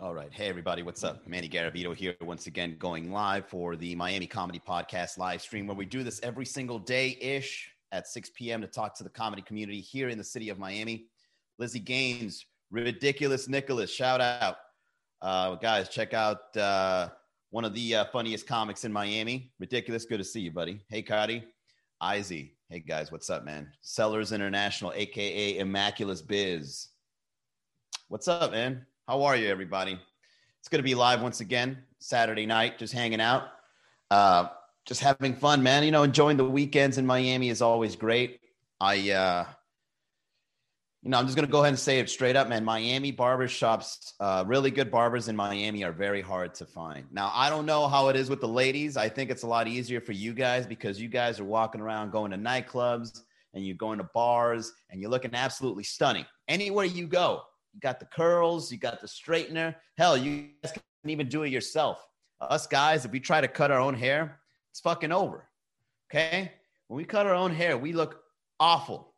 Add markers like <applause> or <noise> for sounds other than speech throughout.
All right. Hey, everybody. What's up? Manny Garavito here, once again, going live for the Miami Comedy Podcast live stream, where we do this every single day ish at 6 p.m. to talk to the comedy community here in the city of Miami. Lizzie Gaines, Ridiculous Nicholas, shout out. Uh, guys, check out uh, one of the uh, funniest comics in Miami. Ridiculous. Good to see you, buddy. Hey, Cody. Izzy. Hey, guys. What's up, man? Sellers International, AKA Immaculus Biz. What's up, man? How are you, everybody? It's going to be live once again Saturday night, just hanging out, uh, just having fun, man. You know, enjoying the weekends in Miami is always great. I, uh, you know, I'm just going to go ahead and say it straight up, man. Miami barbershops, uh, really good barbers in Miami are very hard to find. Now, I don't know how it is with the ladies. I think it's a lot easier for you guys because you guys are walking around going to nightclubs and you're going to bars and you're looking absolutely stunning anywhere you go you got the curls, you got the straightener. Hell, you guys can even do it yourself. Us guys, if we try to cut our own hair, it's fucking over. Okay? When we cut our own hair, we look awful.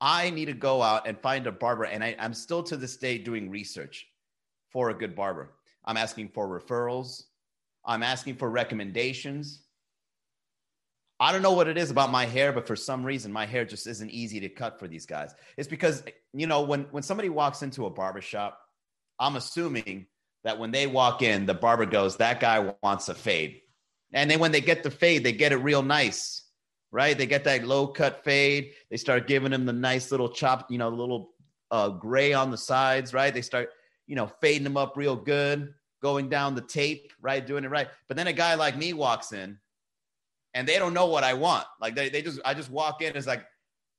I need to go out and find a barber. And I, I'm still to this day doing research for a good barber. I'm asking for referrals. I'm asking for recommendations. I don't know what it is about my hair, but for some reason, my hair just isn't easy to cut for these guys. It's because, you know, when, when somebody walks into a barbershop, I'm assuming that when they walk in, the barber goes, that guy wants a fade. And then when they get the fade, they get it real nice, right? They get that low cut fade. They start giving them the nice little chop, you know, little uh, gray on the sides, right? They start, you know, fading them up real good, going down the tape, right? Doing it right. But then a guy like me walks in and they don't know what I want. Like they, they just I just walk in. It's like,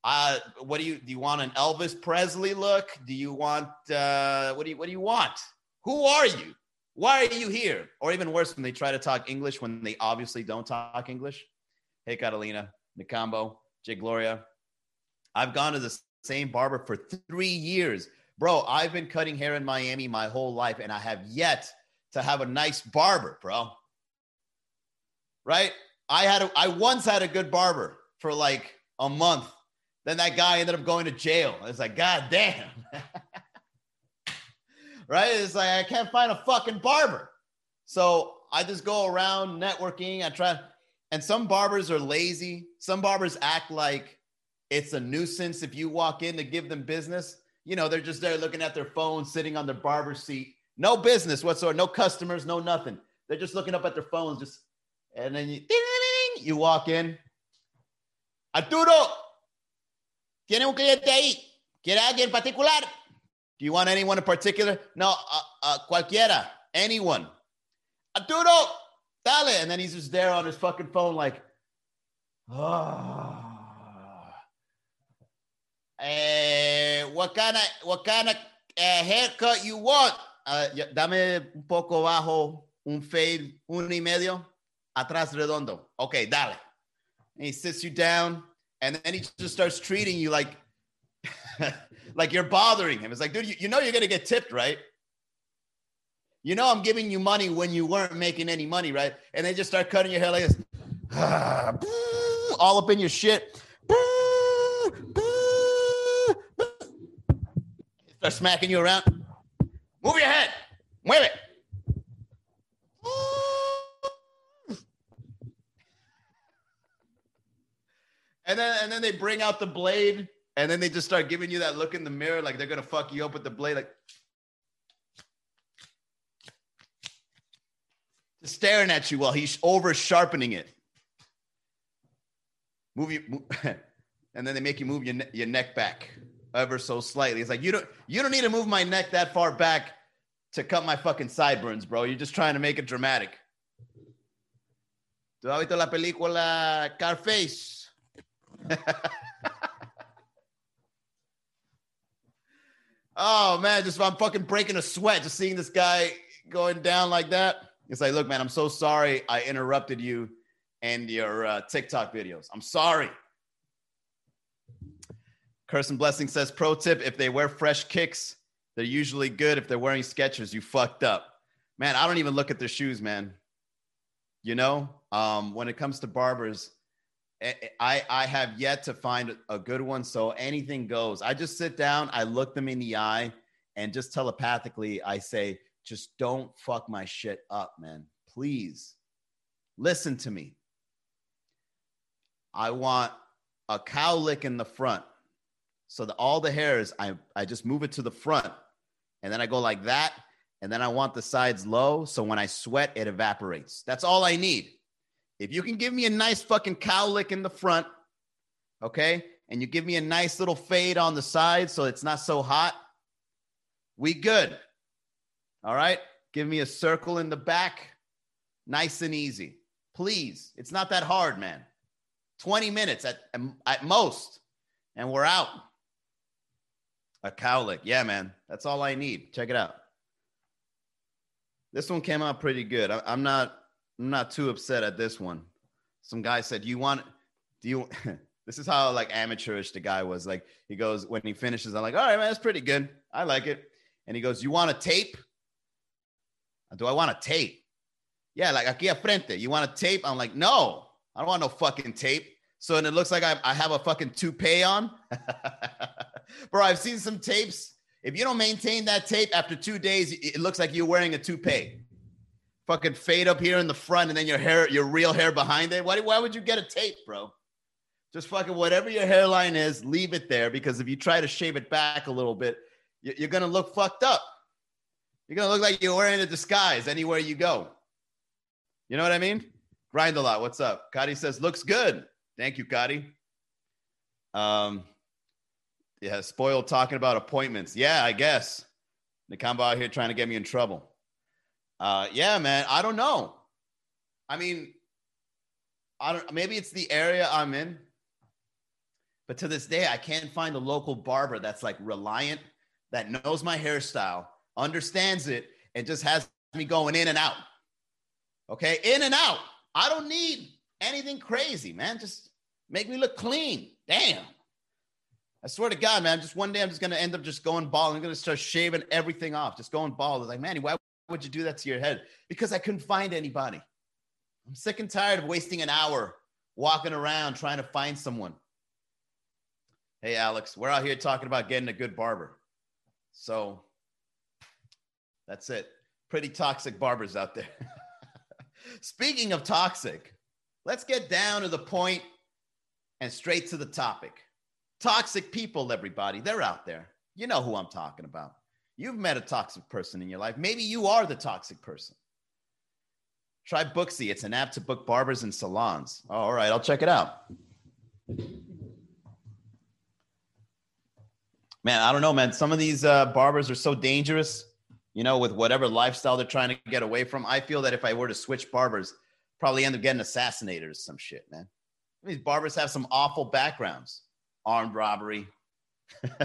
uh, what do you do? You want an Elvis Presley look? Do you want uh, what do you what do you want? Who are you? Why are you here? Or even worse, when they try to talk English when they obviously don't talk English. Hey, Catalina, Nicambo, Jay Gloria. I've gone to the same barber for three years. Bro, I've been cutting hair in Miami my whole life, and I have yet to have a nice barber, bro. Right? I had a, I once had a good barber for like a month. Then that guy ended up going to jail. It's like, God damn. <laughs> right? It's like I can't find a fucking barber. So I just go around networking. I try, and some barbers are lazy. Some barbers act like it's a nuisance if you walk in to give them business. You know, they're just there looking at their phone, sitting on their barber seat. No business whatsoever, no customers, no nothing. They're just looking up at their phones, just and then you you walk in. Arturo, tiene un cliente ahí. ¿Quiere alguien particular? Do you want anyone in particular? No, uh, uh, cualquiera, anyone. Arturo, dale. And then he's just there on his fucking phone, like, oh. Eh, what kind of what kind of uh, haircut you want? Uh, dame un poco bajo, un fade, uno y medio atrás redondo. Okay, dale. And he sits you down, and then he just starts treating you like, <laughs> like you're bothering him. It's like, dude, you, you know you're gonna get tipped, right? You know I'm giving you money when you weren't making any money, right? And they just start cutting your hair like this, <sighs> all up in your shit. Start smacking you around. Move your head. Move it. And then and then they bring out the blade, and then they just start giving you that look in the mirror, like they're gonna fuck you up with the blade, like just staring at you while he's over sharpening it. Move you, move, <laughs> and then they make you move your, ne- your neck back ever so slightly. It's like you don't you don't need to move my neck that far back to cut my fucking sideburns, bro. You're just trying to make it dramatic. ¿Tú has visto la película Scarface? <laughs> oh man, just I'm fucking breaking a sweat just seeing this guy going down like that. It's like, look, man, I'm so sorry I interrupted you and your uh, TikTok videos. I'm sorry. Curse and Blessing says, pro tip: if they wear fresh kicks, they're usually good. If they're wearing Skechers, you fucked up. Man, I don't even look at their shoes, man. You know, um, when it comes to barbers, I, I have yet to find a good one. So anything goes. I just sit down, I look them in the eye, and just telepathically, I say, just don't fuck my shit up, man. Please listen to me. I want a cowlick in the front. So all the hairs, I, I just move it to the front and then I go like that. And then I want the sides low. So when I sweat, it evaporates. That's all I need. If you can give me a nice fucking cowlick in the front, okay, and you give me a nice little fade on the side so it's not so hot, we good. All right. Give me a circle in the back. Nice and easy. Please. It's not that hard, man. 20 minutes at, at most, and we're out. A cowlick. Yeah, man. That's all I need. Check it out. This one came out pretty good. I, am not I'm not too upset at this one. Some guy said, "You want do you <laughs> this is how like amateurish the guy was. Like he goes when he finishes, I'm like, "All right, man, that's pretty good. I like it." And he goes, "You want a tape?" Do I want a tape? Yeah, like aquí a frente. You want a tape? I'm like, "No. I don't want no fucking tape." So and it looks like I, I have a fucking toupee on. <laughs> Bro, I've seen some tapes. If you don't maintain that tape after two days, it looks like you're wearing a toupee. Fucking fade up here in the front and then your hair, your real hair behind it. Why, why would you get a tape, bro? Just fucking whatever your hairline is, leave it there because if you try to shave it back a little bit, you're to look fucked up. You're to look like you're wearing a disguise anywhere you go. You know what I mean? Grind a lot. What's up? Kadi says, looks good. Thank you, Kadi. Um, yeah, spoiled talking about appointments. Yeah, I guess. Nakamba out here trying to get me in trouble. Uh, yeah, man. I don't know. I mean, I don't. Maybe it's the area I'm in, but to this day, I can't find a local barber that's like reliant, that knows my hairstyle, understands it, and just has me going in and out. Okay, in and out. I don't need anything crazy, man. Just make me look clean. Damn. I swear to God, man, just one day I'm just gonna end up just going bald. I'm gonna start shaving everything off, just going bald. It's like, man, why would you do that to your head? Because I couldn't find anybody. I'm sick and tired of wasting an hour walking around trying to find someone. Hey, Alex, we're out here talking about getting a good barber. So that's it. Pretty toxic barbers out there. <laughs> Speaking of toxic, let's get down to the point and straight to the topic. Toxic people, everybody, they're out there. You know who I'm talking about. You've met a toxic person in your life. Maybe you are the toxic person. Try Booksy. It's an app to book barbers and salons. All right, I'll check it out. Man, I don't know, man. Some of these uh, barbers are so dangerous, you know, with whatever lifestyle they're trying to get away from. I feel that if I were to switch barbers, probably end up getting assassinated or some shit, man. These barbers have some awful backgrounds armed robbery, <laughs>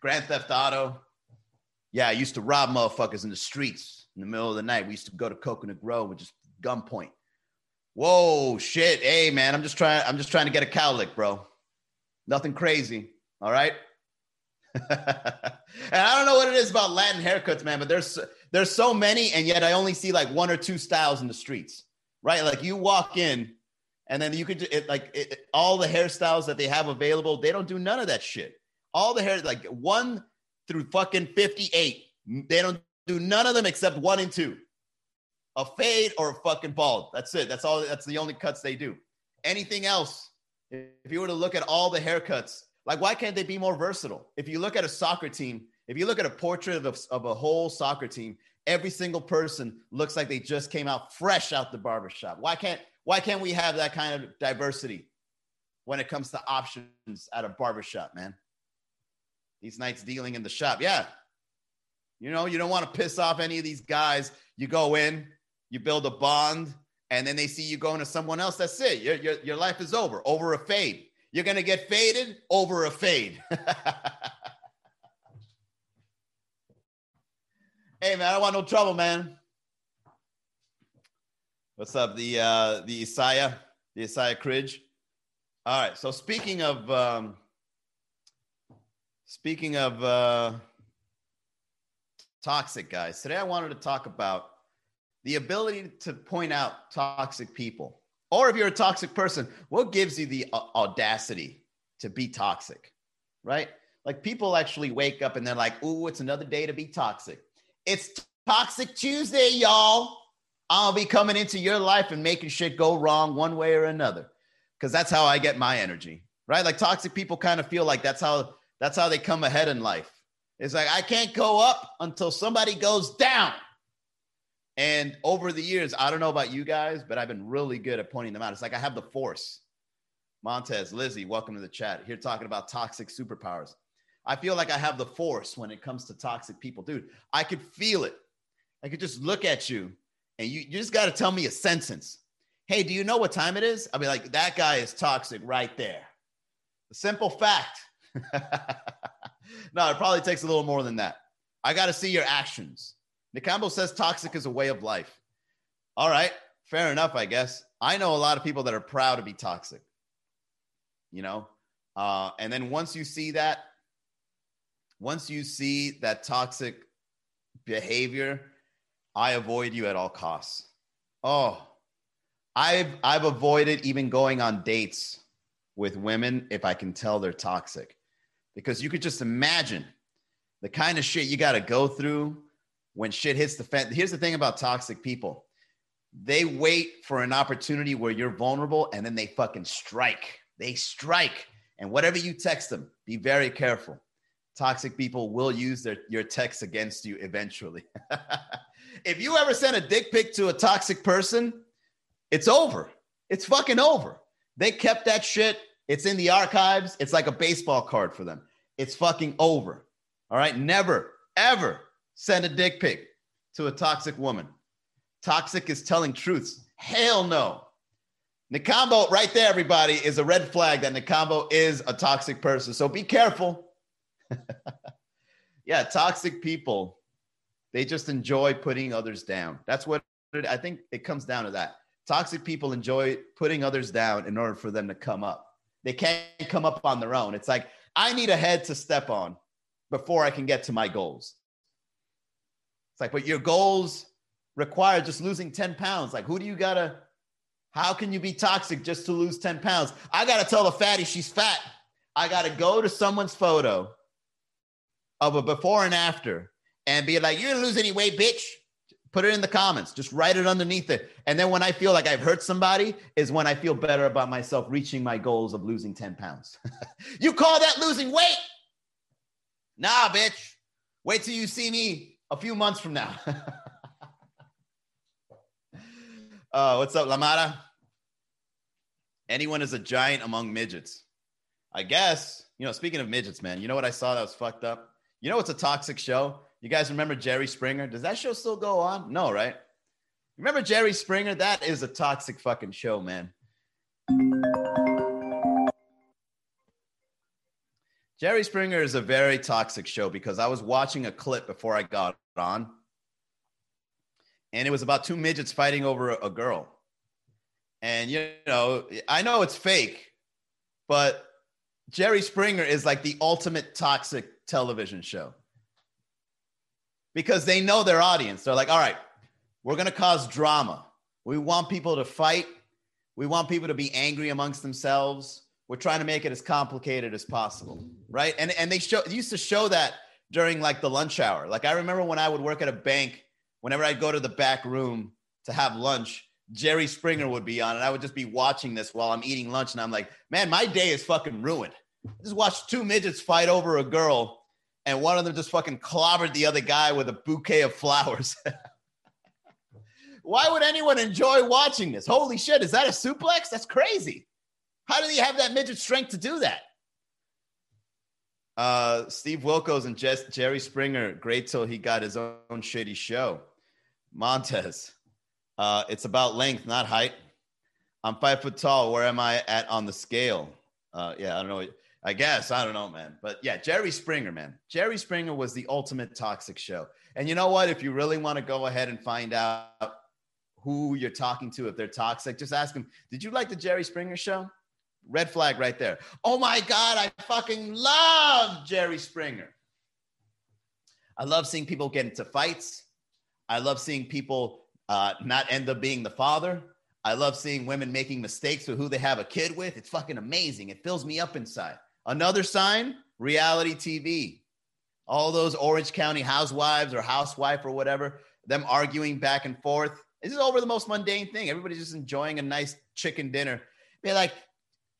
Grand Theft Auto. Yeah, I used to rob motherfuckers in the streets in the middle of the night. We used to go to Coconut Grove with just gunpoint. Whoa, shit. Hey, man, I'm just trying. I'm just trying to get a cowlick, bro. Nothing crazy. All right. <laughs> and I don't know what it is about Latin haircuts, man, but there's there's so many, and yet I only see like one or two styles in the streets, right? Like you walk in, and then you could it, like it, all the hairstyles that they have available. They don't do none of that shit. All the hair, like one through fucking 58, they don't do none of them except one and two a fade or a fucking bald. That's it. That's all. That's the only cuts they do. Anything else, if you were to look at all the haircuts, like why can't they be more versatile? If you look at a soccer team, if you look at a portrait of, of a whole soccer team, every single person looks like they just came out fresh out the barbershop. Why can't why can't we have that kind of diversity when it comes to options at a barbershop, man? These nights dealing in the shop. Yeah. You know, you don't want to piss off any of these guys. You go in, you build a bond, and then they see you going to someone else. That's it. Your, your, your life is over, over a fade. You're going to get faded over a fade. <laughs> hey, man, I don't want no trouble, man. What's up, the uh, the Isaiah, the Isaiah Cridge? All right. So speaking of um, speaking of uh, toxic guys, today I wanted to talk about the ability to point out toxic people, or if you're a toxic person, what gives you the uh, audacity to be toxic, right? Like people actually wake up and they're like, "Ooh, it's another day to be toxic." It's Toxic Tuesday, y'all. I'll be coming into your life and making shit go wrong one way or another. Cause that's how I get my energy, right? Like toxic people kind of feel like that's how that's how they come ahead in life. It's like I can't go up until somebody goes down. And over the years, I don't know about you guys, but I've been really good at pointing them out. It's like I have the force. Montez, Lizzie, welcome to the chat. Here talking about toxic superpowers. I feel like I have the force when it comes to toxic people. Dude, I could feel it. I could just look at you and you, you just got to tell me a sentence. Hey, do you know what time it is? I'll be like, that guy is toxic right there. The simple fact. <laughs> no, it probably takes a little more than that. I got to see your actions. Nicambo says toxic is a way of life. All right, fair enough, I guess. I know a lot of people that are proud to be toxic, you know? Uh, and then once you see that, once you see that toxic behavior, I avoid you at all costs. Oh, I've I've avoided even going on dates with women if I can tell they're toxic. Because you could just imagine the kind of shit you got to go through when shit hits the fan. Here's the thing about toxic people. They wait for an opportunity where you're vulnerable and then they fucking strike. They strike. And whatever you text them, be very careful. Toxic people will use their your text against you eventually. <laughs> if you ever send a dick pic to a toxic person, it's over. It's fucking over. They kept that shit. It's in the archives. It's like a baseball card for them. It's fucking over. All right. Never, ever send a dick pic to a toxic woman. Toxic is telling truths. Hell no. Nicambo, right there, everybody, is a red flag that Nicambo is a toxic person. So be careful. <laughs> yeah, toxic people they just enjoy putting others down. That's what it, I think it comes down to that. Toxic people enjoy putting others down in order for them to come up. They can't come up on their own. It's like, I need a head to step on before I can get to my goals. It's like, but your goals require just losing 10 pounds. Like, who do you gotta, how can you be toxic just to lose 10 pounds? I gotta tell the fatty she's fat. I gotta go to someone's photo of a before and after and be like, "You're gonna lose any weight, bitch." Put it in the comments. Just write it underneath it. And then when I feel like I've hurt somebody, is when I feel better about myself reaching my goals of losing 10 pounds. <laughs> you call that losing weight? Nah, bitch. Wait till you see me a few months from now. <laughs> uh, what's up, Lamara? Anyone is a giant among midgets. I guess, you know, speaking of midgets, man, you know what I saw that was fucked up? You know, it's a toxic show you guys remember Jerry Springer? Does that show still go on? No, right? Remember Jerry Springer? That is a toxic fucking show, man. Jerry Springer is a very toxic show because I was watching a clip before I got on, and it was about two midgets fighting over a, girl. And, you know, I know it's fake, but Jerry Springer is like the ultimate toxic television show because they know their audience. They're like, all right, we're going to cause drama. We want people to fight. We want people to be angry amongst themselves. We're trying to make it as complicated as possible, right? And and they show used to show that during like the lunch hour. Like I remember when I would work at a bank, whenever I'd go to the back room to have lunch, Jerry Springer would be on, and I would just be watching this while I'm eating lunch, and I'm like, man, my day is fucking ruined. just watch two midgets fight over a girl and one of them just fucking clobbered the other guy with a bouquet of flowers. <laughs> Why would anyone enjoy watching this? Holy shit, is that a suplex? That's crazy. How did he have that midget strength to do that? Uh, Steve Wilkos and Jess, Jerry Springer, great till he got his own shitty show. Montez, uh, it's about length, not height. I'm five foot tall. Where am I at on the scale? Uh, yeah, I don't know. I guess I don't know, man. But yeah, Jerry Springer, man. Jerry Springer was the ultimate toxic show. And you know what? If you really want to go ahead and find out who you're talking to, if they're toxic, just ask them, Did you like the Jerry Springer show? Red flag right there. Oh my God, I fucking love Jerry Springer. I love seeing people get into fights. I love seeing people uh, not end up being the father. I love seeing women making mistakes with who they have a kid with. It's fucking amazing. It fills me up inside. Another sign reality TV. All those Orange County housewives or housewife or whatever, them arguing back and forth. This is over the most mundane thing. Everybody's just enjoying a nice chicken dinner. Be like,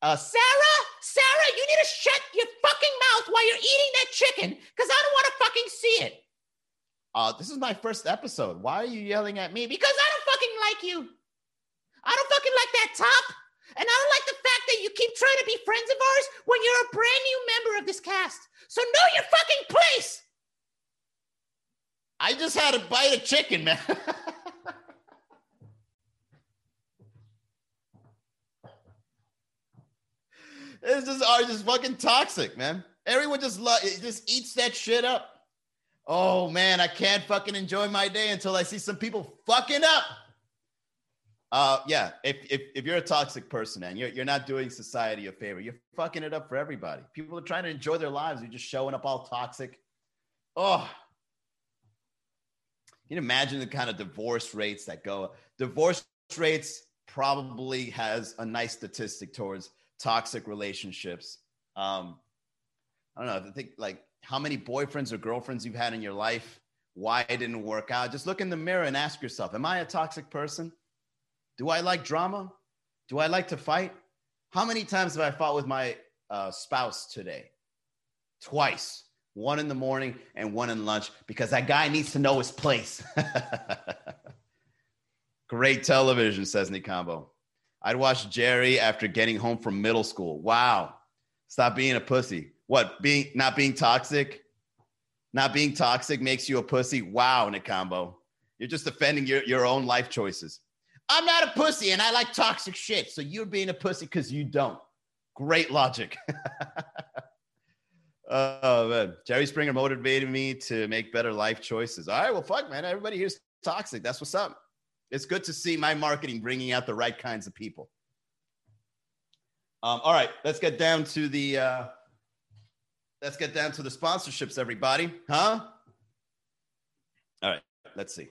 uh, Sarah, Sarah, you need to shut your fucking mouth while you're eating that chicken because I don't want to fucking see it. Uh, this is my first episode. Why are you yelling at me? Because I don't fucking like you. I don't fucking like that top. And I don't like the fact that you keep trying to be friends of ours when you're a brand new member of this cast. So know your fucking place. I just had a bite of chicken, man. <laughs> It's just oh, are just fucking toxic, man. Everyone just lo- just eats that shit up. Oh man, I can't fucking enjoy my day until I see some people fucking up. Uh, yeah, if, if, if you're a toxic person and you're, you're not doing society a favor, you're fucking it up for everybody. People are trying to enjoy their lives. You're just showing up all toxic. Oh, you can imagine the kind of divorce rates that go. Divorce rates probably has a nice statistic towards toxic relationships. Um, I don't know. I think like how many boyfriends or girlfriends you've had in your life, why it didn't work out. Just look in the mirror and ask yourself, am I a toxic person? Do I like drama? Do I like to fight? How many times have I fought with my uh, spouse today? Twice. One in the morning and one in lunch because that guy needs to know his place. <laughs> Great television, says Nikambo. I'd watch Jerry after getting home from middle school. Wow. Stop being a pussy. What? Being not being toxic? Not being toxic makes you a pussy. Wow, Nikambo. You're just defending your, your own life choices. I'm not a pussy and I like toxic shit. So you're being a pussy because you don't. Great logic. <laughs> oh man. Jerry Springer motivated me to make better life choices. All right, well, fuck, man. Everybody here's toxic. That's what's up. It's good to see my marketing bringing out the right kinds of people. Um, all right, let's get down to the uh, let's get down to the sponsorships, everybody. Huh? All right, let's see.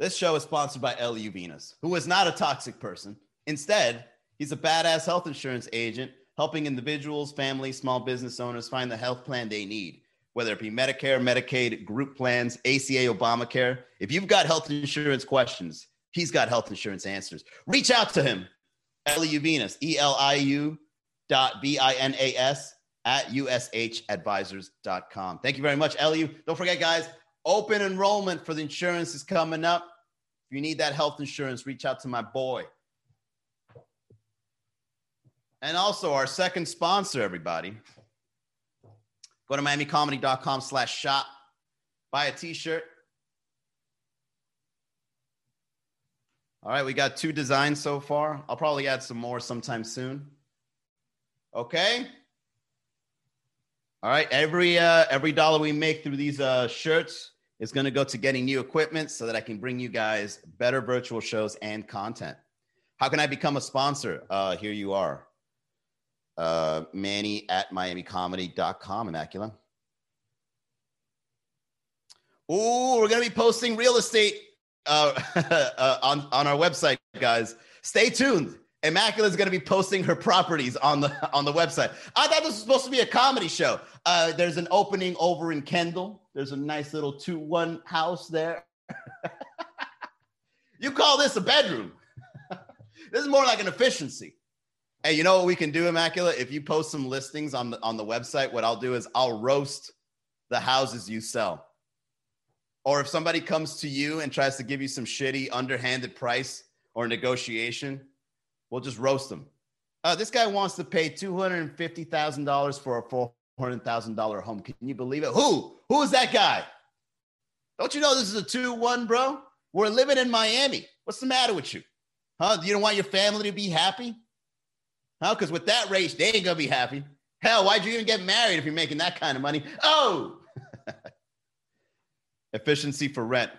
This show is sponsored by Eliu Binas, who is not a toxic person. Instead, he's a badass health insurance agent helping individuals, families, small business owners find the health plan they need whether it be Medicare, Medicaid, group plans, ACA, Obamacare. If you've got health insurance questions, he's got health insurance answers. Reach out to him, Eliu Binas, E L I U dot B I N A S at ushadvisors.com. Thank you very much, Eliu. Don't forget, guys, open enrollment for the insurance is coming up. If you need that health insurance, reach out to my boy. And also, our second sponsor, everybody, Go to miamicomedy.com slash shop. Buy a t-shirt. All right, we got two designs so far. I'll probably add some more sometime soon. Okay. All right, every uh, every dollar we make through these uh, shirts is going to go to getting new equipment so that I can bring you guys better virtual shows and content. How can I become a sponsor? Uh, here you are uh, Manny at miamicomedy.com, Immaculate. Ooh, we're going to be posting real estate uh, <laughs> uh, on, on our website, guys. Stay tuned. Immaculate is going to be posting her properties on the <laughs> on the website. I thought this was supposed to be a comedy show. Uh, there's an opening over in Kendall. There's a nice little two one house there. <laughs> you call this a bedroom? <laughs> this is more like an efficiency. Hey, you know what we can do, Immaculate? If you post some listings on the on the website, what I'll do is I'll roast the houses you sell. Or if somebody comes to you and tries to give you some shitty underhanded price or negotiation, we'll just roast them. Uh, this guy wants to pay two hundred and fifty thousand dollars for a four hundred thousand dollar home. Can you believe it? Who? Who is that guy? Don't you know this is a two-one, bro? We're living in Miami. What's the matter with you? Huh? You don't want your family to be happy? Huh? Because with that race, they ain't gonna be happy. Hell, why'd you even get married if you're making that kind of money? Oh, <laughs> efficiency for rent.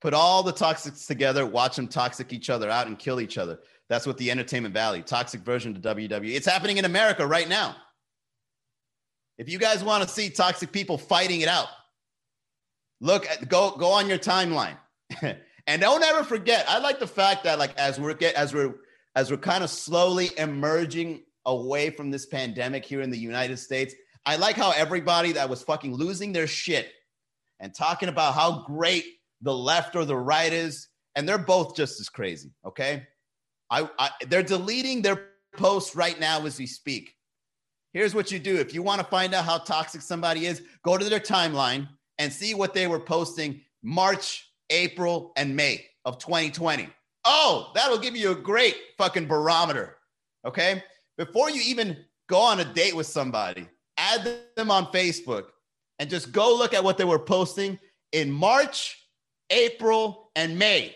Put all the toxics together, watch them toxic each other out and kill each other. That's what the entertainment valley, toxic version to WWE. It's happening in America right now. If you guys want to see toxic people fighting it out, look at go go on your timeline. <laughs> and don't ever forget, I like the fact that like as we're get as we're as we're kind of slowly emerging away from this pandemic here in the United States, I like how everybody that was fucking losing their shit and talking about how great the left or the right is, and they're both just as crazy. Okay, I, I they're deleting their posts right now as we speak. Here's what you do if you want to find out how toxic somebody is, go to their timeline and see what they were posting March, April, and May of 2020. Oh, that'll give you a great fucking barometer. Okay. Before you even go on a date with somebody, add them on Facebook and just go look at what they were posting in March, April, and May.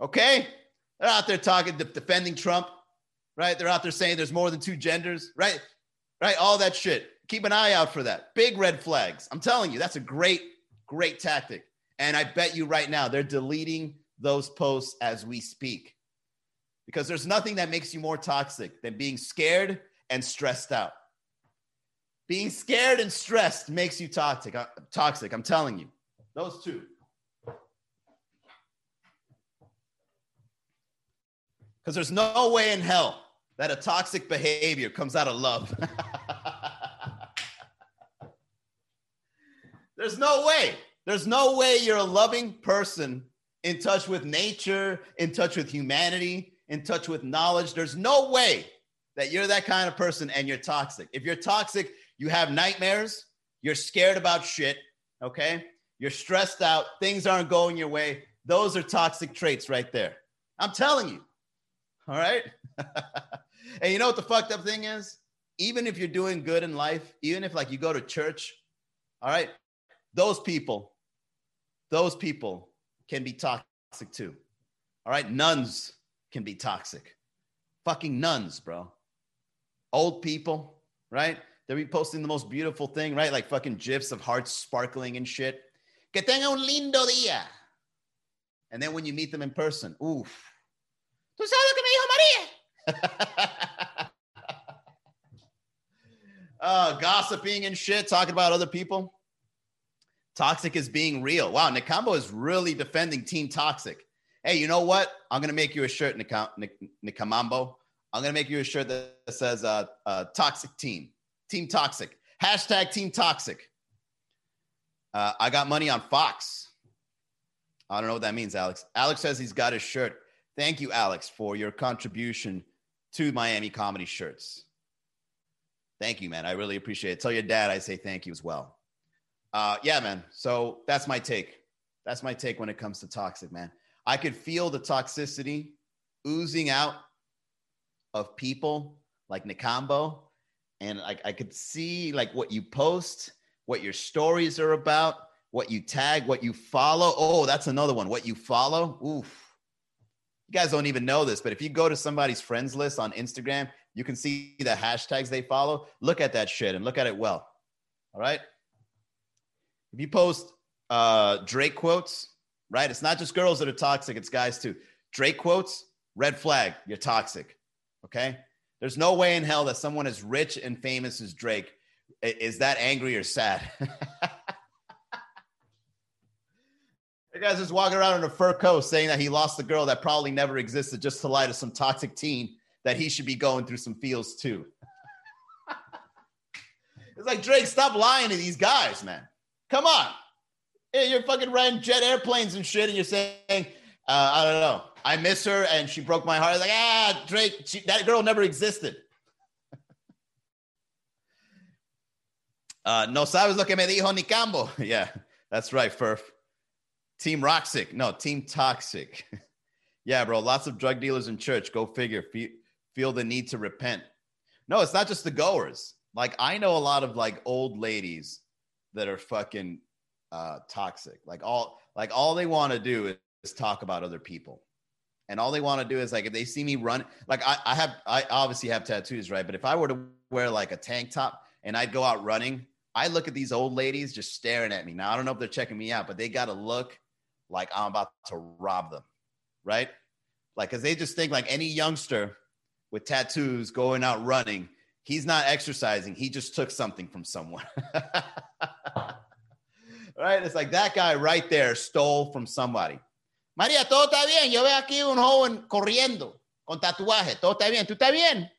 Okay. They're out there talking, defending Trump, right? They're out there saying there's more than two genders, right? Right. All that shit. Keep an eye out for that. Big red flags. I'm telling you, that's a great, great tactic. And I bet you right now they're deleting those posts as we speak. Because there's nothing that makes you more toxic than being scared and stressed out. Being scared and stressed makes you toxic. Uh, toxic, I'm telling you. Those two. Because there's no way in hell that a toxic behavior comes out of love. <laughs> there's no way. There's no way you're a loving person in touch with nature, in touch with humanity, in touch with knowledge. There's no way that you're that kind of person and you're toxic. If you're toxic, you have nightmares, you're scared about shit, okay? You're stressed out, things aren't going your way. Those are toxic traits right there. I'm telling you. All right? <laughs> and you know what the fucked up thing is? Even if you're doing good in life, even if like you go to church, all right, those people those people can be toxic too. All right. Nuns can be toxic. Fucking nuns, bro. Old people, right? They'll be posting the most beautiful thing, right? Like fucking gifs of hearts sparkling and shit. Que tenga un lindo día. And then when you meet them in person, oof. ¿Tú sabes lo que me dijo María? uh, <laughs> gossiping and shit, talking about other people. Toxic is being real. Wow, Nakambo is really defending Team Toxic. Hey, you know what? I'm gonna make you a shirt, Nikamambo. I'm gonna make you a shirt that says uh, uh, "Toxic Team," Team Toxic. Hashtag Team Toxic. Uh, I got money on Fox. I don't know what that means, Alex. Alex says he's got his shirt. Thank you, Alex, for your contribution to Miami Comedy Shirts. Thank you, man. I really appreciate it. Tell your dad I say thank you as well. Uh, yeah, man. So that's my take. That's my take when it comes to toxic, man. I could feel the toxicity oozing out of people like Nikambo. And like I could see like what you post, what your stories are about, what you tag, what you follow. Oh, that's another one. What you follow. Oof. You guys don't even know this, but if you go to somebody's friends list on Instagram, you can see the hashtags they follow. Look at that shit and look at it well. All right. If you post uh, Drake quotes, right? It's not just girls that are toxic, it's guys too. Drake quotes, red flag, you're toxic. Okay. There's no way in hell that someone as rich and famous as Drake is that angry or sad. <laughs> The guy's just walking around in a fur coat saying that he lost a girl that probably never existed just to lie to some toxic teen that he should be going through some feels too. <laughs> it's like Drake, stop lying to these guys, man. Come on. You're fucking riding jet airplanes and shit, and you're saying, uh, I don't know, I miss her and she broke my heart. Like, ah, Drake, she, that girl never existed. <laughs> uh, no sabes lo que me dijo Nicambo. <laughs> yeah, that's right, Furf. Team Roxic. No, Team Toxic. <laughs> yeah, bro, lots of drug dealers in church. Go figure. Feel, feel the need to repent. No, it's not just the goers. Like, I know a lot of like old ladies that are fucking uh, toxic. Like all like all they want to do is, is talk about other people. And all they want to do is like if they see me run, like I, I have I obviously have tattoos, right? But if I were to wear like a tank top and I'd go out running, I look at these old ladies just staring at me. Now I don't know if they're checking me out, but they gotta look like I'm about to rob them, right? Like, cause they just think like any youngster with tattoos going out running He's not exercising. He just took something from someone. <laughs> right? It's like that guy right there stole from somebody. María, todo está bien. Yo veo aquí un joven corriendo con tatuaje. Todo está bien. ¿Tú estás bien?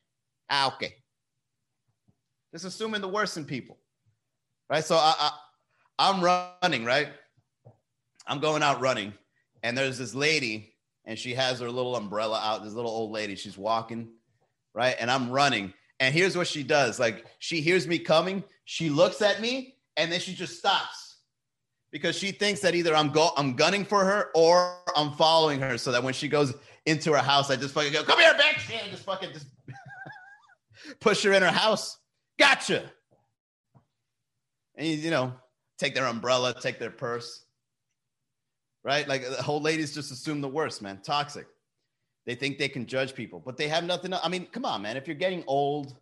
Ah, okay. Just assuming the worst in people. Right? So I, I, I'm running, right? I'm going out running. and there's this lady, and she has her little umbrella out. This little old lady, she's walking, right? And I'm running. And here's what she does: like she hears me coming, she looks at me, and then she just stops because she thinks that either I'm go I'm gunning for her or I'm following her, so that when she goes into her house, I just fucking go, "Come here, bitch!" and just fucking just <laughs> push her in her house. Gotcha. And you know, take their umbrella, take their purse right? Like the whole ladies just assume the worst, man. Toxic. They think they can judge people, but they have nothing. I mean, come on, man. If you're getting old,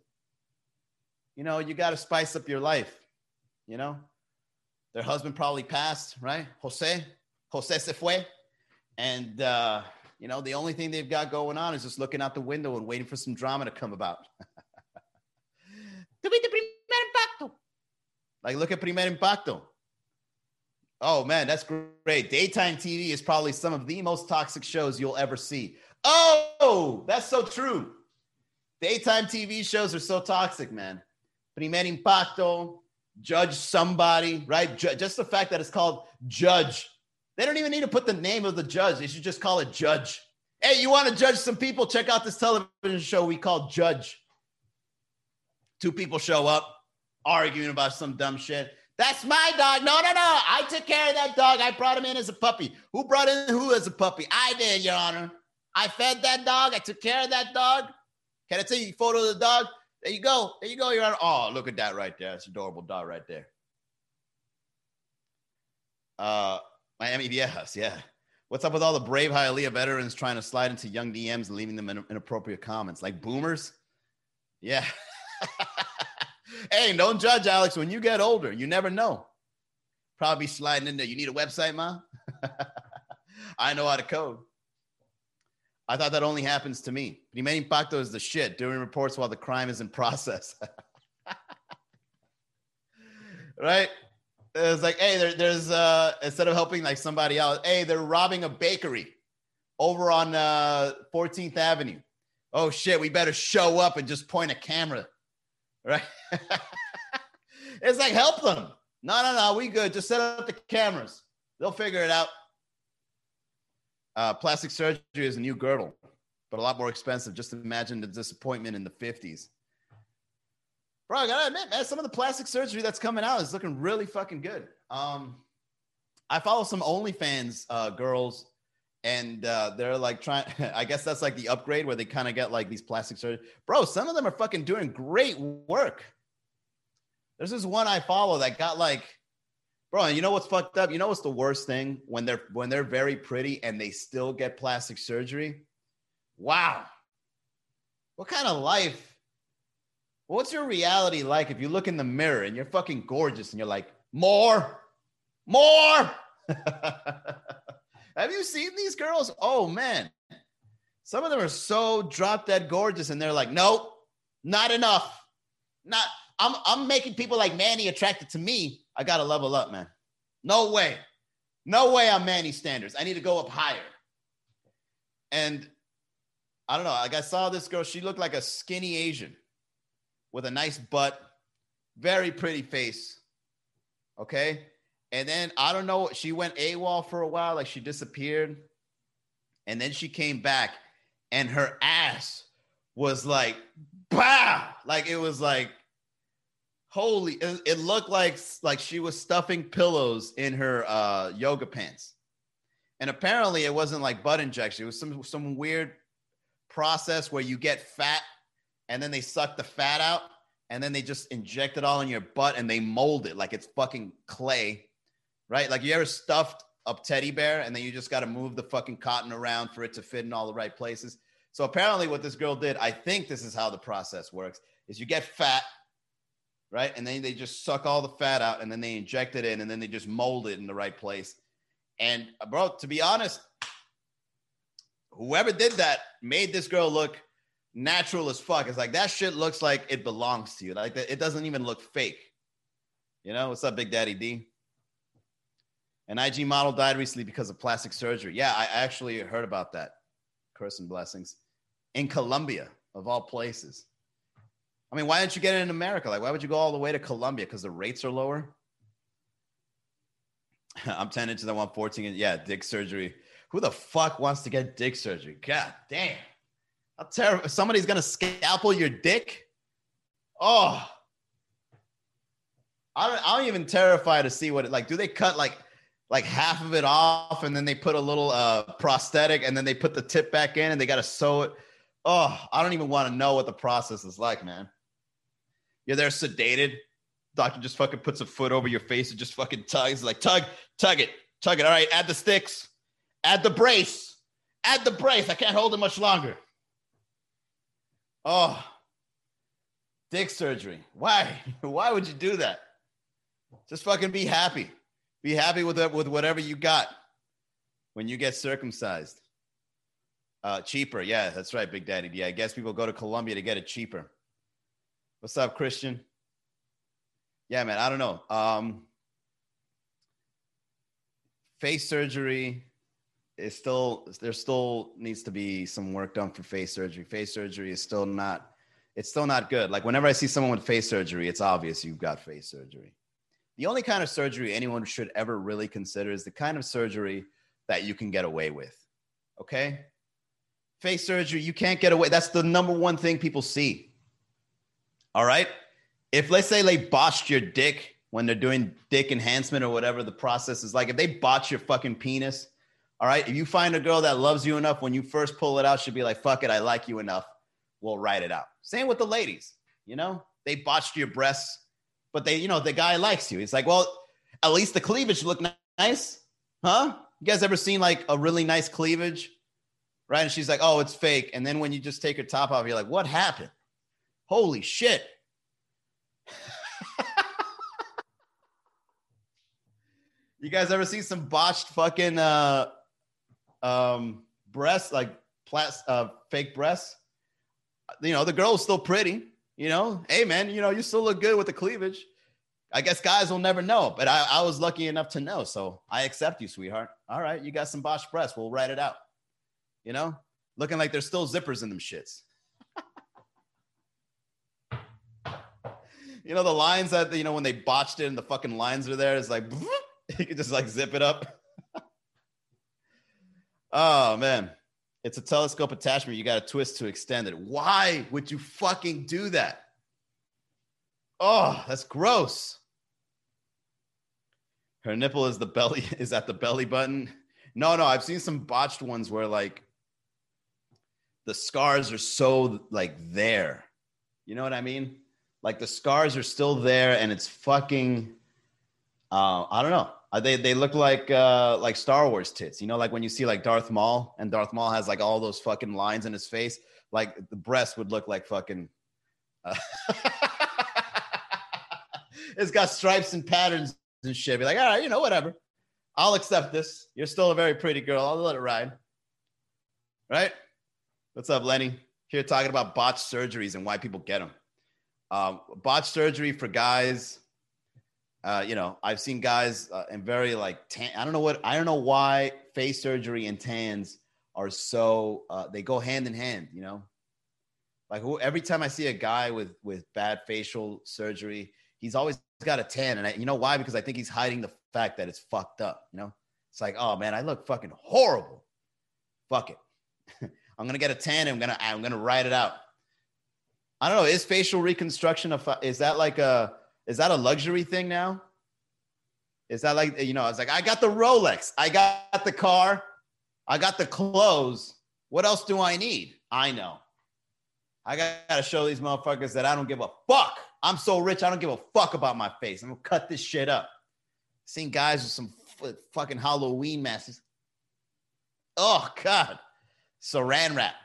you know, you got to spice up your life. You know, their husband probably passed, right? Jose, Jose se fue. And, uh, you know, the only thing they've got going on is just looking out the window and waiting for some drama to come about. <laughs> like, look at Primer Impacto. Oh man, that's great. Daytime TV is probably some of the most toxic shows you'll ever see. Oh, that's so true. Daytime TV shows are so toxic, man. Primer Impacto, Judge Somebody, right? just the fact that it's called Judge. They don't even need to put the name of the judge. They should just call it Judge. Hey, you want to judge some people? Check out this television show we call Judge. Two people show up arguing about some dumb shit. That's my dog. No, no, no. I took care of that dog. I brought him in as a puppy. Who brought in who as a puppy? I did, Your Honor. I fed that dog. I took care of that dog. Can I take a photo of the dog? There you go. There you go, Your Honor. Oh, look at that right there. It's adorable dog right there. Uh, Miami Viejas, yeah. What's up with all the brave Hialeah veterans trying to slide into young DMs and leaving them in inappropriate comments? Like boomers? Yeah. <laughs> hey, don't judge, Alex. When you get older, you never know. Probably sliding in there. You need a website, ma? <laughs> I know how to code. I thought that only happens to me. Primer Impacto is the shit, doing reports while the crime is in process. <laughs> right? It's like, hey, there, there's uh instead of helping like somebody else, hey, they're robbing a bakery over on uh 14th Avenue. Oh shit, we better show up and just point a camera right? <laughs> it's like help them. No, no, no, we good. Just set up the cameras. They'll figure it out. Uh, plastic surgery is a new girdle, but a lot more expensive. Just imagine the disappointment in the 50s. Bro, I gotta admit, man, some of the plastic surgery that's coming out is looking really fucking good. Um, I follow some OnlyFans uh, girls and uh, they're like trying <laughs> i guess that's like the upgrade where they kind of get like these plastic surgery bro some of them are fucking doing great work. There's this one i follow that got like bro you know what's fucked up? You know what's the worst thing? When they're when they're very pretty and they still get plastic surgery? Wow. What kind of life what's your reality like if you look in the mirror and you're fucking gorgeous and you're like more more <laughs> Have you seen these girls? Oh man, some of them are so drop dead gorgeous, and they're like, nope, not enough. Not. I'm I'm making people like Manny attracted to me. I gotta level up, man. No way. No way I'm Manny standards. I need to go up higher. And I don't know. Like I saw this girl, she looked like a skinny Asian with a nice butt, very pretty face. Okay. And then I don't know, she went AWOL for a while, like she disappeared. And then she came back and her ass was like, bah! Like it was like, holy, it, it looked like like she was stuffing pillows in her uh, yoga pants. And apparently it wasn't like butt injection. It was some some weird process where you get fat and then they suck the fat out and then they just inject it all in your butt and they mold it like it's fucking clay right? Like you ever stuffed a teddy bear and then you just got to move the fucking cotton around for it to fit in all the right places. So apparently, what this girl did, I think this is how the process works: is you get fat, right, and then they just suck all the fat out, and then they inject it in, and then they just mold it in the right place. And uh, bro, to be honest, whoever did that made this girl look natural as fuck. It's like that shit looks like it belongs to you. Like it doesn't even look fake. You know what's up, Big Daddy D? An IG model died recently because of plastic surgery. Yeah, I actually heard about that. Curse and blessings. In Colombia, of all places. I mean, why don't you get it in America? Like, why would you go all the way to Colombia? Because the rates are lower? <laughs> I'm 10 inches, I want 14. Yeah, dick surgery. who the fuck wants to get dick surgery? God damn. How terrible. Somebody's gonna scalpel your dick. Oh, I don't. I'm even terrified to see what it like. Do they cut like like half of it off and then they put a little uh prosthetic and then they put the tip back in and they gotta sew it? Oh, I don't even want to know what the process is like, man. You're there sedated. Doctor just fucking puts a foot over your face and just fucking tugs, like tug, tug it, tug it. All right, add the sticks, add the brace, add the brace. I can't hold it much longer. Oh, dick surgery. Why? <laughs> Why would you do that? Just fucking be happy. Be happy with it, with whatever you got when you get circumcised. Uh, cheaper. Yeah, that's right, Big Daddy. Yeah, I guess people go to Colombia to get it cheaper. What's up, Christian? Yeah, man. I don't know. Um, face surgery is still there. Still needs to be some work done for face surgery. Face surgery is still not. It's still not good. Like whenever I see someone with face surgery, it's obvious you've got face surgery. The only kind of surgery anyone should ever really consider is the kind of surgery that you can get away with. Okay? Face surgery, you can't get away. That's the number one thing people see. All right? If let's say they botched your dick when they're doing dick enhancement or whatever the process is like, if they botch your fucking penis, all right, if you find a girl that loves you enough when you first pull it out, she'll be like, fuck it, I like you enough. We'll write it out. Same with the ladies, you know? They botched your breasts but they, you know, the guy likes you. He's like, well, at least the cleavage look nice, huh? You guys ever seen like a really nice cleavage, right? And she's like, oh, it's fake. And then when you just take her top off, you're like, what happened? Holy shit. <laughs> you guys ever see some botched fucking uh um breasts like plas- uh fake breasts? You know, the girl's still pretty, you know, hey man, you know, you still look good with the cleavage. I guess guys will never know, but I, I was lucky enough to know. So I accept you, sweetheart. All right, you got some Bosch press. We'll write it out. You know, looking like there's still zippers in them shits. <laughs> you know, the lines that, you know, when they botched it and the fucking lines are there, it's like, <laughs> you can just like zip it up. <laughs> oh, man. It's a telescope attachment. You got to twist to extend it. Why would you fucking do that? Oh, that's gross. Her nipple is the belly <laughs> is at the belly button. No, no, I've seen some botched ones where like the scars are so like there. You know what I mean? Like the scars are still there and it's fucking uh I don't know. Uh, they they look like uh, like Star Wars tits. You know, like when you see like Darth Maul, and Darth Maul has like all those fucking lines in his face. Like the breast would look like fucking. Uh, <laughs> it's got stripes and patterns and shit. Be like, all right, you know, whatever. I'll accept this. You're still a very pretty girl. I'll let it ride. Right? What's up, Lenny? Here talking about botched surgeries and why people get them. Um, botched surgery for guys uh, you know, I've seen guys uh, in very like tan. I don't know what I don't know why face surgery and tans are so uh, they go hand in hand. You know, like who, every time I see a guy with with bad facial surgery, he's always got a tan, and I, you know why? Because I think he's hiding the fact that it's fucked up. You know, it's like, oh man, I look fucking horrible. Fuck it, <laughs> I'm gonna get a tan. And I'm gonna I'm gonna write it out. I don't know. Is facial reconstruction a is that like a is that a luxury thing now? Is that like, you know, I was like, I got the Rolex, I got the car, I got the clothes. What else do I need? I know. I got to show these motherfuckers that I don't give a fuck. I'm so rich, I don't give a fuck about my face. I'm gonna cut this shit up. Seen guys with some f- fucking Halloween masks. Oh, God. Saran wrap.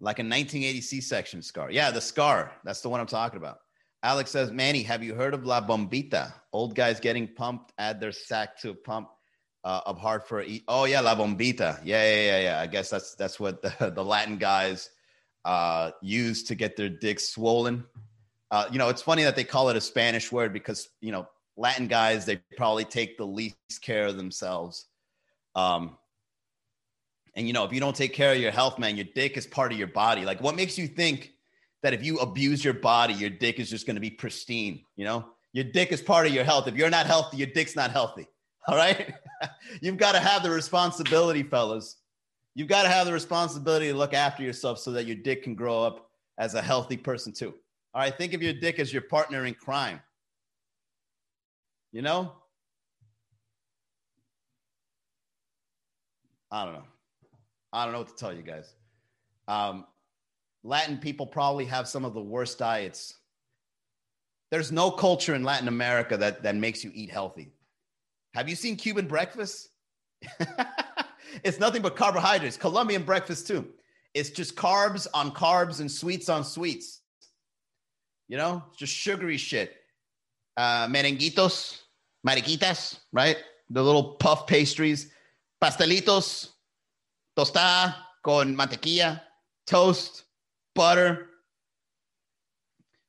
Like a 1980 C section scar. Yeah, the scar. That's the one I'm talking about. Alex says, Manny, have you heard of La Bombita? Old guys getting pumped, add their sack to a pump uh, of hard for eat. Oh yeah, La Bombita. Yeah, yeah, yeah, yeah. I guess that's that's what the, <laughs> the Latin guys uh, use to get their dicks swollen. Uh, you know, it's funny that they call it a Spanish word because you know Latin guys they probably take the least care of themselves. Um, and you know, if you don't take care of your health, man, your dick is part of your body. Like, what makes you think? That if you abuse your body, your dick is just going to be pristine. You know, your dick is part of your health. If you're not healthy, your dick's not healthy. <laughs> All right. <laughs> You've got to have the responsibility, fellas. You've got to have the responsibility to look after yourself so that your dick can grow up as a healthy person too. All right, think of your dick as your partner in crime. You know? I don't know. I don't know what to tell you guys. Um, Latin people probably have some of the worst diets. There's no culture in Latin America that, that makes you eat healthy. Have you seen Cuban breakfast? <laughs> it's nothing but carbohydrates. Colombian breakfast, too. It's just carbs on carbs and sweets on sweets. You know, it's just sugary shit. Uh, merenguitos, mariquitas, right? The little puff pastries, pastelitos, tostada con mantequilla, toast, butter,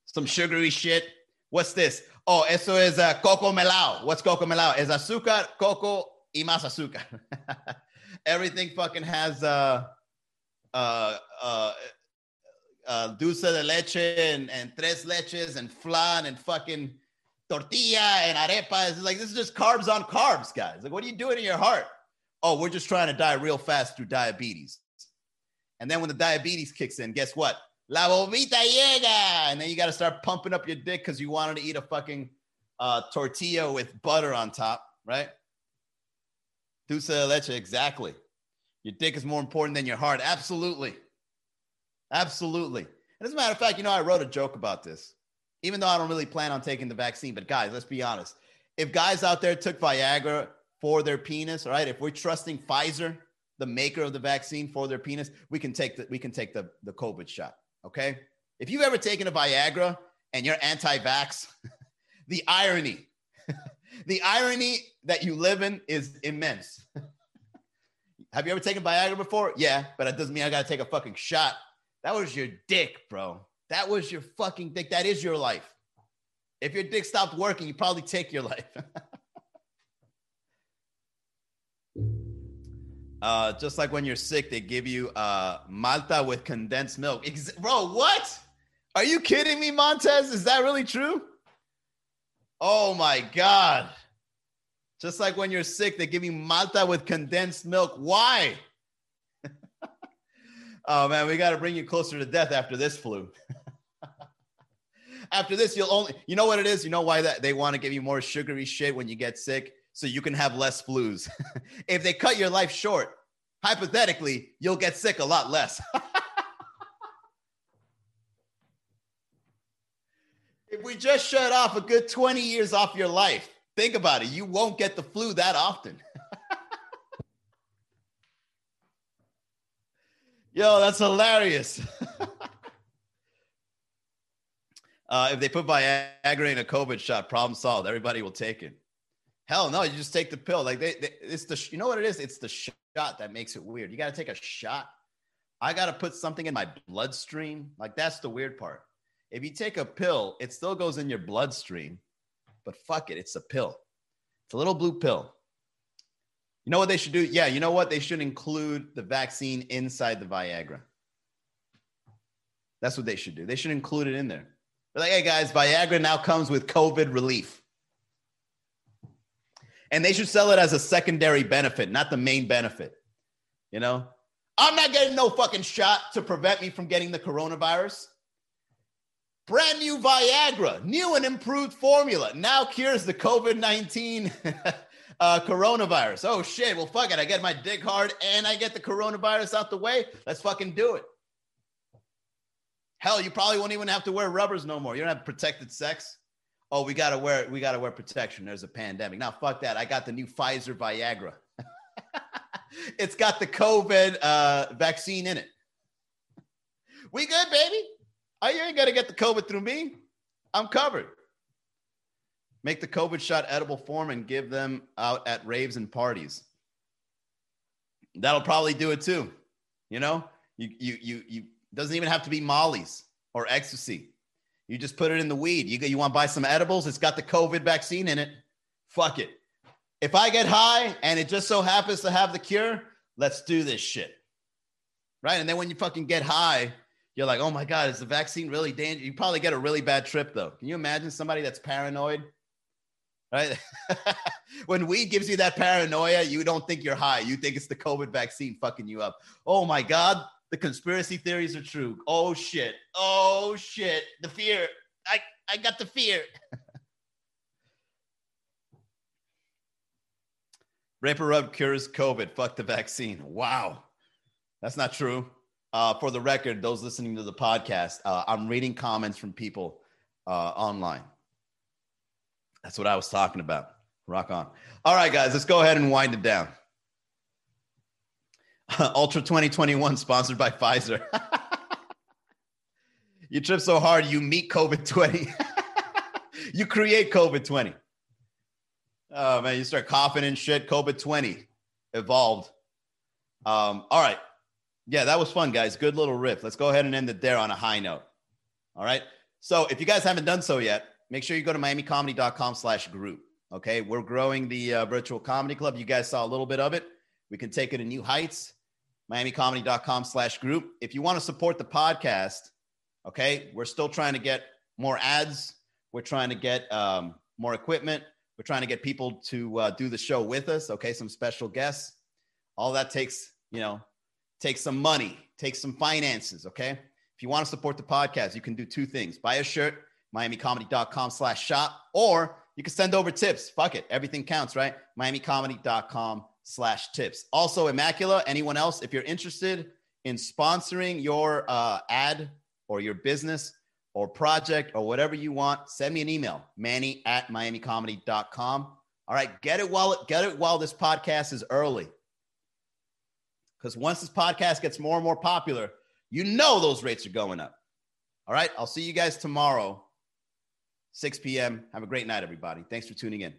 some sugary shit. What's this? Oh, eso es uh, coco melao. What's coco melao? Es azúcar, coco y más azúcar. <laughs> Everything fucking has uh, uh, uh, uh, dulce de leche and, and tres leches and flan and fucking tortilla and arepa. It's like this is just carbs on carbs, guys. Like, what are you doing in your heart? Oh, we're just trying to die real fast through diabetes. And then when the diabetes kicks in, guess what? La Bombita llega. And then you got to start pumping up your dick because you wanted to eat a fucking uh, tortilla with butter on top, right? Dulce de leche, exactly. Your dick is more important than your heart. Absolutely. Absolutely. And as a matter of fact, you know, I wrote a joke about this, even though I don't really plan on taking the vaccine. But guys, let's be honest. If guys out there took Viagra for their penis, right? If we're trusting Pfizer the maker of the vaccine for their penis, we can take the we can take the, the COVID shot. Okay. If you've ever taken a Viagra and you're anti-vax, <laughs> the irony, <laughs> the irony that you live in is immense. <laughs> Have you ever taken Viagra before? Yeah, but that doesn't mean I gotta take a fucking shot. That was your dick, bro. That was your fucking dick. That is your life. If your dick stopped working, you probably take your life. Uh, just like when you're sick, they give you uh, Malta with condensed milk. Ex- Bro, what? Are you kidding me, Montez? Is that really true? Oh my God. Just like when you're sick, they give you Malta with condensed milk. Why? <laughs> oh man, we got to bring you closer to death after this flu. <laughs> after this, you'll only, you know what it is? You know why that they want to give you more sugary shit when you get sick? So you can have less flus. <laughs> if they cut your life short, hypothetically, you'll get sick a lot less. <laughs> if we just shut off a good 20 years off your life, think about it. You won't get the flu that often. <laughs> Yo, that's hilarious. uh, if they put Viagra in a COVID shot, problem solved. Everybody will take it. Hell no, you just take the pill. Like they, they it's the you know what it is? It's the shot that makes it weird. You got to take a shot. I got to put something in my bloodstream. Like that's the weird part. If you take a pill, it still goes in your bloodstream, but fuck it, it's a pill. It's a little blue pill. You know what they should do? Yeah, you know what? They should include the vaccine inside the Viagra. That's what they should do. They should include it in there. They're like, hey guys, Viagra now comes with COVID relief and they should sell it as a secondary benefit, not the main benefit. You know, I'm not getting no fucking shot to prevent me from getting the coronavirus. Brand new Viagra, new and improved formula, now cures the COVID 19 <laughs> uh, coronavirus. Oh shit, well, fuck it. I get my dick hard and I get the coronavirus out the way. Let's fucking do it. Hell, you probably won't even have to wear rubbers no more. You don't have protected sex oh, we gotta wear we gotta wear protection. There's a pandemic. Now, fuck that. I got the new Pfizer Viagra. <laughs> it's got the COVID uh, vaccine in it. We good, baby. Oh, you ain't gonna get the COVID through me. I'm covered. Make the COVID shot edible form and give them out at raves and parties. That'll probably do it too. You know, you you you you doesn't even have to be Molly's or ecstasy. You just put it in the weed. You, you want to buy some edibles? It's got the COVID vaccine in it. Fuck it. If I get high and it just so happens to have the cure, let's do this shit. Right. And then when you fucking get high, you're like, oh my God, is the vaccine really dangerous? You probably get a really bad trip though. Can you imagine somebody that's paranoid? right? <laughs> when weed gives you that paranoia, you don't think you're high. You think it's the COVID vaccine fucking you up. Oh my God, the conspiracy theories are true. Oh shit. Oh shit. The fear. I, I got the fear. <laughs> Vapor Rub cures COVID. Fuck the vaccine. Wow. That's not true. Uh, for the record, those listening to the podcast, uh, I'm reading comments from people uh, online. That's what I was talking about. Rock on. All right, guys, let's go ahead and wind it down. <laughs> Ultra 2021 sponsored by Pfizer. <laughs> you trip so hard, you meet COVID 20. <laughs> you create COVID 20. Oh, man, you start coughing and shit. COVID 20 evolved. Um, all right. Yeah, that was fun, guys. Good little riff. Let's go ahead and end it there on a high note. All right. So if you guys haven't done so yet, make sure you go to miamicomedy.com slash group. Okay. We're growing the uh, virtual comedy club. You guys saw a little bit of it. We can take it to new heights. Miamicomedy.com slash group. If you want to support the podcast, okay, we're still trying to get more ads. We're trying to get um, more equipment. We're trying to get people to uh, do the show with us. Okay. Some special guests. All that takes, you know, takes some money, takes some finances. Okay. If you want to support the podcast, you can do two things buy a shirt, miamicomedy.com slash shop, or you can send over tips. Fuck it. Everything counts, right? miamicomedy.com slash tips. Also, Immacula, anyone else, if you're interested in sponsoring your uh, ad or your business or project or whatever you want, send me an email, manny at miamicomedy.com. All right, get it while it, get it while this podcast is early. Because once this podcast gets more and more popular, you know those rates are going up. All right, I'll see you guys tomorrow, 6 p.m. Have a great night, everybody. Thanks for tuning in.